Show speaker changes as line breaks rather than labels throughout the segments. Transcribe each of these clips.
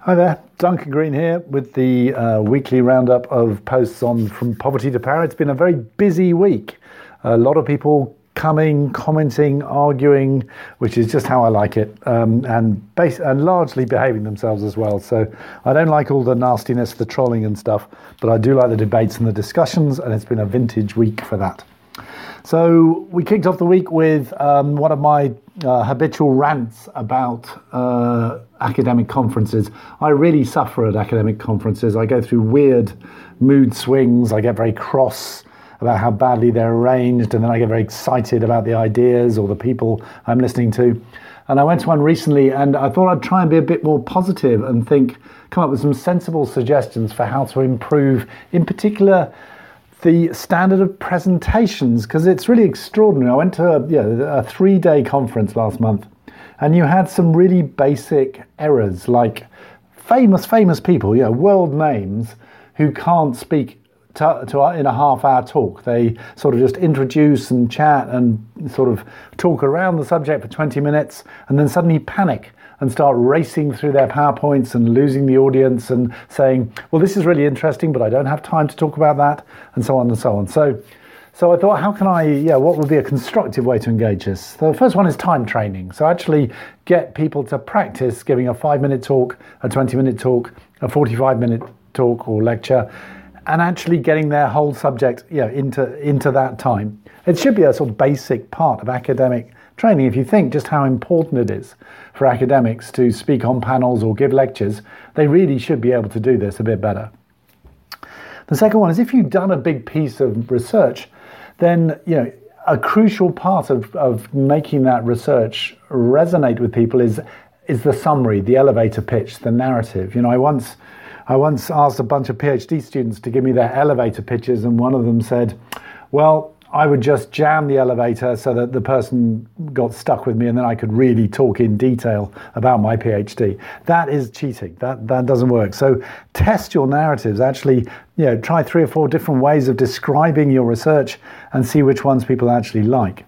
Hi there, Duncan Green here with the uh, weekly roundup of posts on From Poverty to Power. It's been a very busy week. A lot of people coming, commenting, arguing, which is just how I like it, um, and, base, and largely behaving themselves as well. So I don't like all the nastiness, the trolling and stuff, but I do like the debates and the discussions, and it's been a vintage week for that. So we kicked off the week with um, one of my uh, habitual rants about uh, academic conferences. I really suffer at academic conferences. I go through weird mood swings. I get very cross about how badly they're arranged, and then I get very excited about the ideas or the people I'm listening to. And I went to one recently, and I thought I'd try and be a bit more positive and think, come up with some sensible suggestions for how to improve, in particular the standard of presentations because it's really extraordinary. I went to a, yeah, a three day conference last month and you had some really basic errors like famous, famous people, you know, world names who can't speak to, to, in a half hour talk. They sort of just introduce and chat and sort of talk around the subject for 20 minutes and then suddenly panic and start racing through their PowerPoints and losing the audience and saying, well, this is really interesting, but I don't have time to talk about that, and so on and so on. So, so I thought, how can I, yeah, what would be a constructive way to engage this? So the first one is time training. So actually get people to practice giving a five minute talk, a 20 minute talk, a 45 minute talk or lecture, and actually getting their whole subject you know, into, into that time. It should be a sort of basic part of academic training. If you think just how important it is for academics to speak on panels or give lectures, they really should be able to do this a bit better. The second one is if you've done a big piece of research, then you know a crucial part of, of making that research resonate with people is is the summary, the elevator pitch, the narrative. You know, I once I once asked a bunch of PhD students to give me their elevator pitches, and one of them said, "Well, I would just jam the elevator so that the person got stuck with me and then I could really talk in detail about my PhD. That is cheating. That, that doesn't work. So test your narratives. Actually, you know, try three or four different ways of describing your research and see which ones people actually like.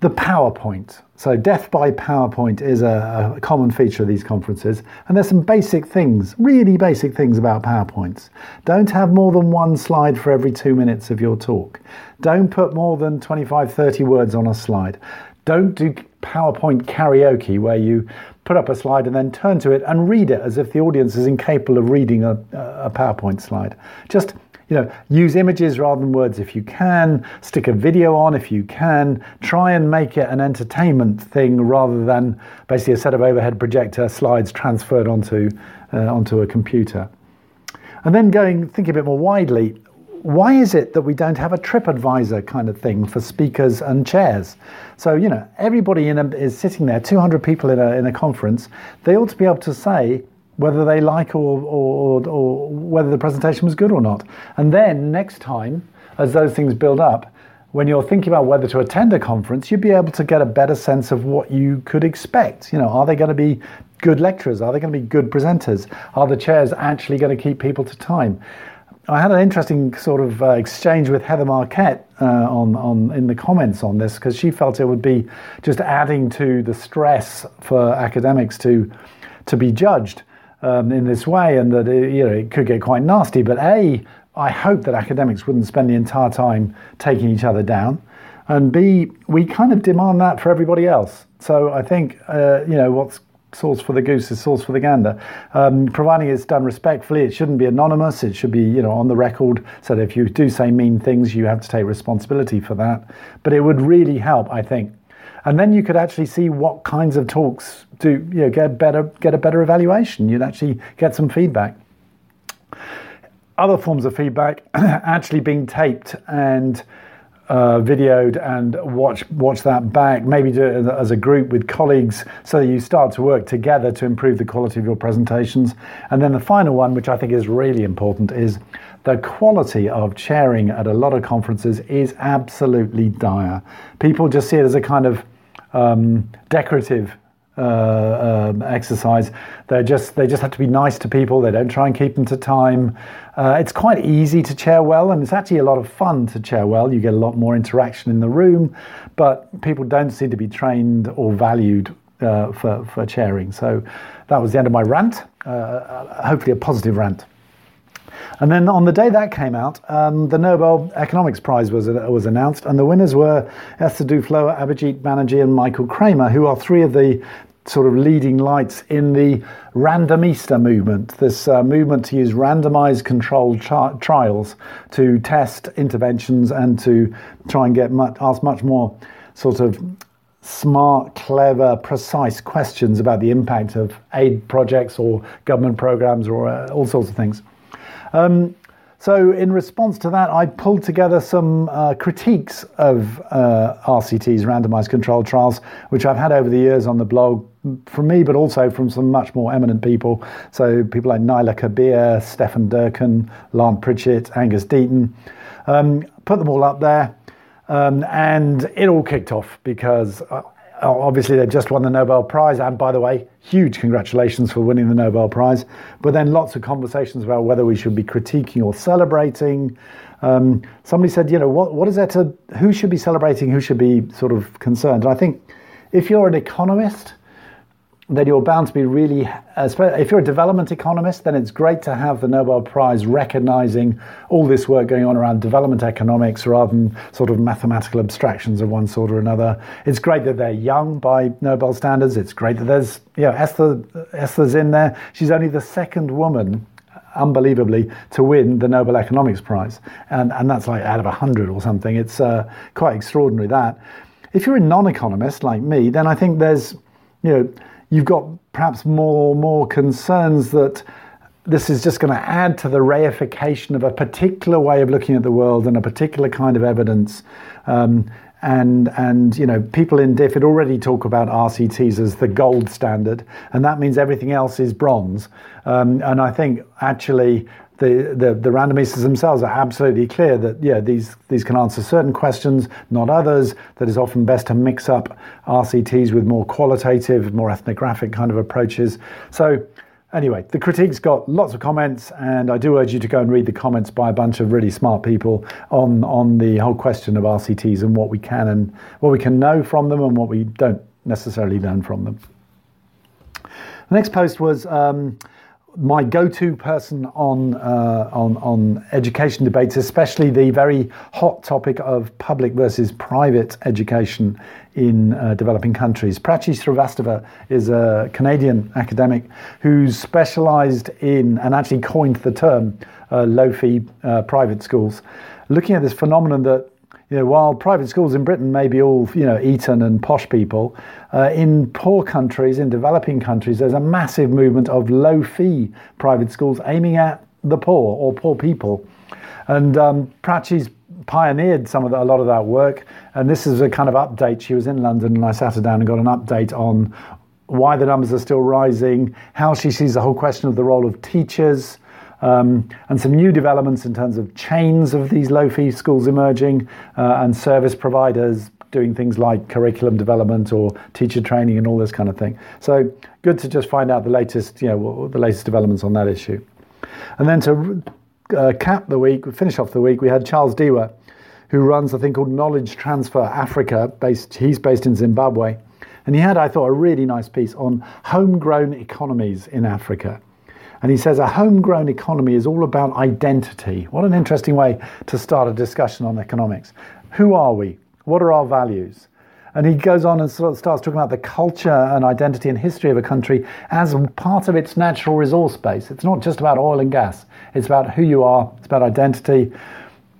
The PowerPoint. So, death by PowerPoint is a, a, common feature of these conferences. And there's some basic things, really basic things about PowerPoints. Don't have more than one slide for every two minutes of your talk. Don't put more than 25, 30 words on a slide. Don't do PowerPoint karaoke where you put up a slide and then turn to it and read it as if the audience is incapable of reading a, a PowerPoint slide. Just you know, use images rather than words if you can, stick a video on if you can, try and make it an entertainment thing rather than basically a set of overhead projector slides transferred onto, uh, onto a computer. And then going, thinking a bit more widely, why is it that we don't have a TripAdvisor kind of thing for speakers and chairs? So, you know, everybody a, is sitting there, 200 people in a, in a conference, they ought to be able to say, whether they like or, or, or whether the presentation was good or not. And then next time, as those things build up, when you're thinking about whether to attend a conference, you'd be able to get a better sense of what you could expect. You know, are they going to be good lecturers? Are they going to be good presenters? Are the chairs actually going to keep people to time? I had an interesting sort of uh, exchange with Heather Marquette uh, on, on in the comments on this because she felt it would be just adding to the stress for academics to to be judged um, in this way, and that it, you know it could get quite nasty. But a, I hope that academics wouldn't spend the entire time taking each other down, and b, we kind of demand that for everybody else. So I think uh, you know what's sauce for the goose is sauce for the gander. Um, providing it's done respectfully, it shouldn't be anonymous. It should be, you know, on the record. So that if you do say mean things, you have to take responsibility for that. But it would really help, I think. And then you could actually see what kinds of talks do you know, get better, get a better evaluation. You'd actually get some feedback. Other forms of feedback actually being taped and uh, videoed and watch watch that back. Maybe do it as a group with colleagues, so that you start to work together to improve the quality of your presentations. And then the final one, which I think is really important, is the quality of chairing at a lot of conferences is absolutely dire. People just see it as a kind of um, decorative uh, um, exercise. They just they just have to be nice to people. They don't try and keep them to time. Uh, it's quite easy to chair well, and it's actually a lot of fun to chair well. You get a lot more interaction in the room, but people don't seem to be trained or valued uh, for, for chairing. So that was the end of my rant, uh, hopefully a positive rant. And then on the day that came out, um, the Nobel Economics Prize was, was announced, and the winners were Esther Duflo, Abhijit Banerjee, and Michael Kremer, who are three of the sort of leading lights in the randomista movement, this uh, movement to use randomized controlled tri- trials to test interventions and to try and get much, ask much more sort of smart, clever, precise questions about the impact of aid projects or government programs or uh, all sorts of things. Um, so, in response to that, I pulled together some uh, critiques of uh, RCT's randomized controlled trials, which I've had over the years on the blog from me, but also from some much more eminent people. So, people like Naila Kabeer, Stephen Durkin, Lant Pritchett, Angus Deaton. Um, put them all up there. Um, and it all kicked off because uh, obviously they've just won the Nobel Prize, and by the way, huge congratulations for winning the Nobel Prize. But then lots of conversations about whether we should be critiquing or celebrating. Um, somebody said, you know, what what is there to who should be celebrating, who should be sort of concerned? And I think if you're an economist then you're bound to be really, if you're a development economist, then it's great to have the Nobel Prize recognizing all this work going on around development economics rather than sort of mathematical abstractions of one sort or another. It's great that they're young by Nobel standards. It's great that there's, you know, Esther, Esther's in there. She's only the second woman unbelievably to win the Nobel Economics Prize, and and that's like out of hundred or something. It's uh, quite extraordinary that. If you're a non-economist like me, then I think there's, you know you've got perhaps more more concerns that this is just going to add to the reification of a particular way of looking at the world and a particular kind of evidence. Um, and and you know people in DFID already talk about RCTs as the gold standard, and that means everything else is bronze. Um, and I think actually the, the, the randomistas themselves are absolutely clear that yeah these these can answer certain questions, not others. That is often best to mix up RCTs with more qualitative, more ethnographic kind of approaches. So anyway, the critiques got lots of comments, and I do urge you to go and read the comments by a bunch of really smart people on on the whole question of RCTs and what we can and what we can know from them and what we don't necessarily learn from them. The next post was. Um, my go-to person on, uh, on on education debates, especially the very hot topic of public versus private education in uh, developing countries. Prachi Srivastava is a Canadian academic who's specialised in and actually coined the term uh, low-fee uh, private schools, looking at this phenomenon that you know, while private schools in Britain may be all, you know, Eton and posh people, uh, in poor countries, in developing countries, there's a massive movement of low fee private schools aiming at the poor or poor people. And um, Prachi's pioneered some of the, a lot of that work. And this is a kind of update. She was in London and I sat her down and got an update on why the numbers are still rising, how she sees the whole question of the role of teachers, um, and some new developments in terms of chains of these low fee schools emerging uh, and service providers doing things like curriculum development or teacher training and all this kind of thing. So good to just find out the latest, you know, the latest developments on that issue. And then to uh, cap the week, finish off the week, we had Charles Dhewa, who runs a thing called Knowledge Transfer Africa. Based, he's based in Zimbabwe, and he had, I thought, a really nice piece on homegrown economies in Africa. And he says a homegrown economy is all about identity. What an interesting way to start a discussion on economics. Who are we? What are our values? And he goes on and sort of starts talking about the culture and identity and history of a country as part of its natural resource base. It's not just about oil and gas, it's about who you are, it's about identity.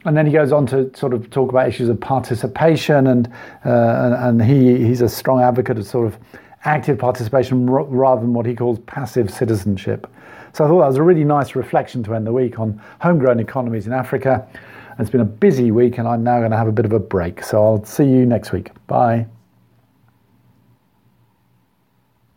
And then he goes on to sort of talk about issues of participation, and, uh, and, he, he's a strong advocate of sort of active participation rather than what he calls passive citizenship. So I thought that was a really nice reflection to end the week on homegrown economies in Africa. It's been a busy week, and I'm now going to have a bit of a break. So I'll see you next week. Bye.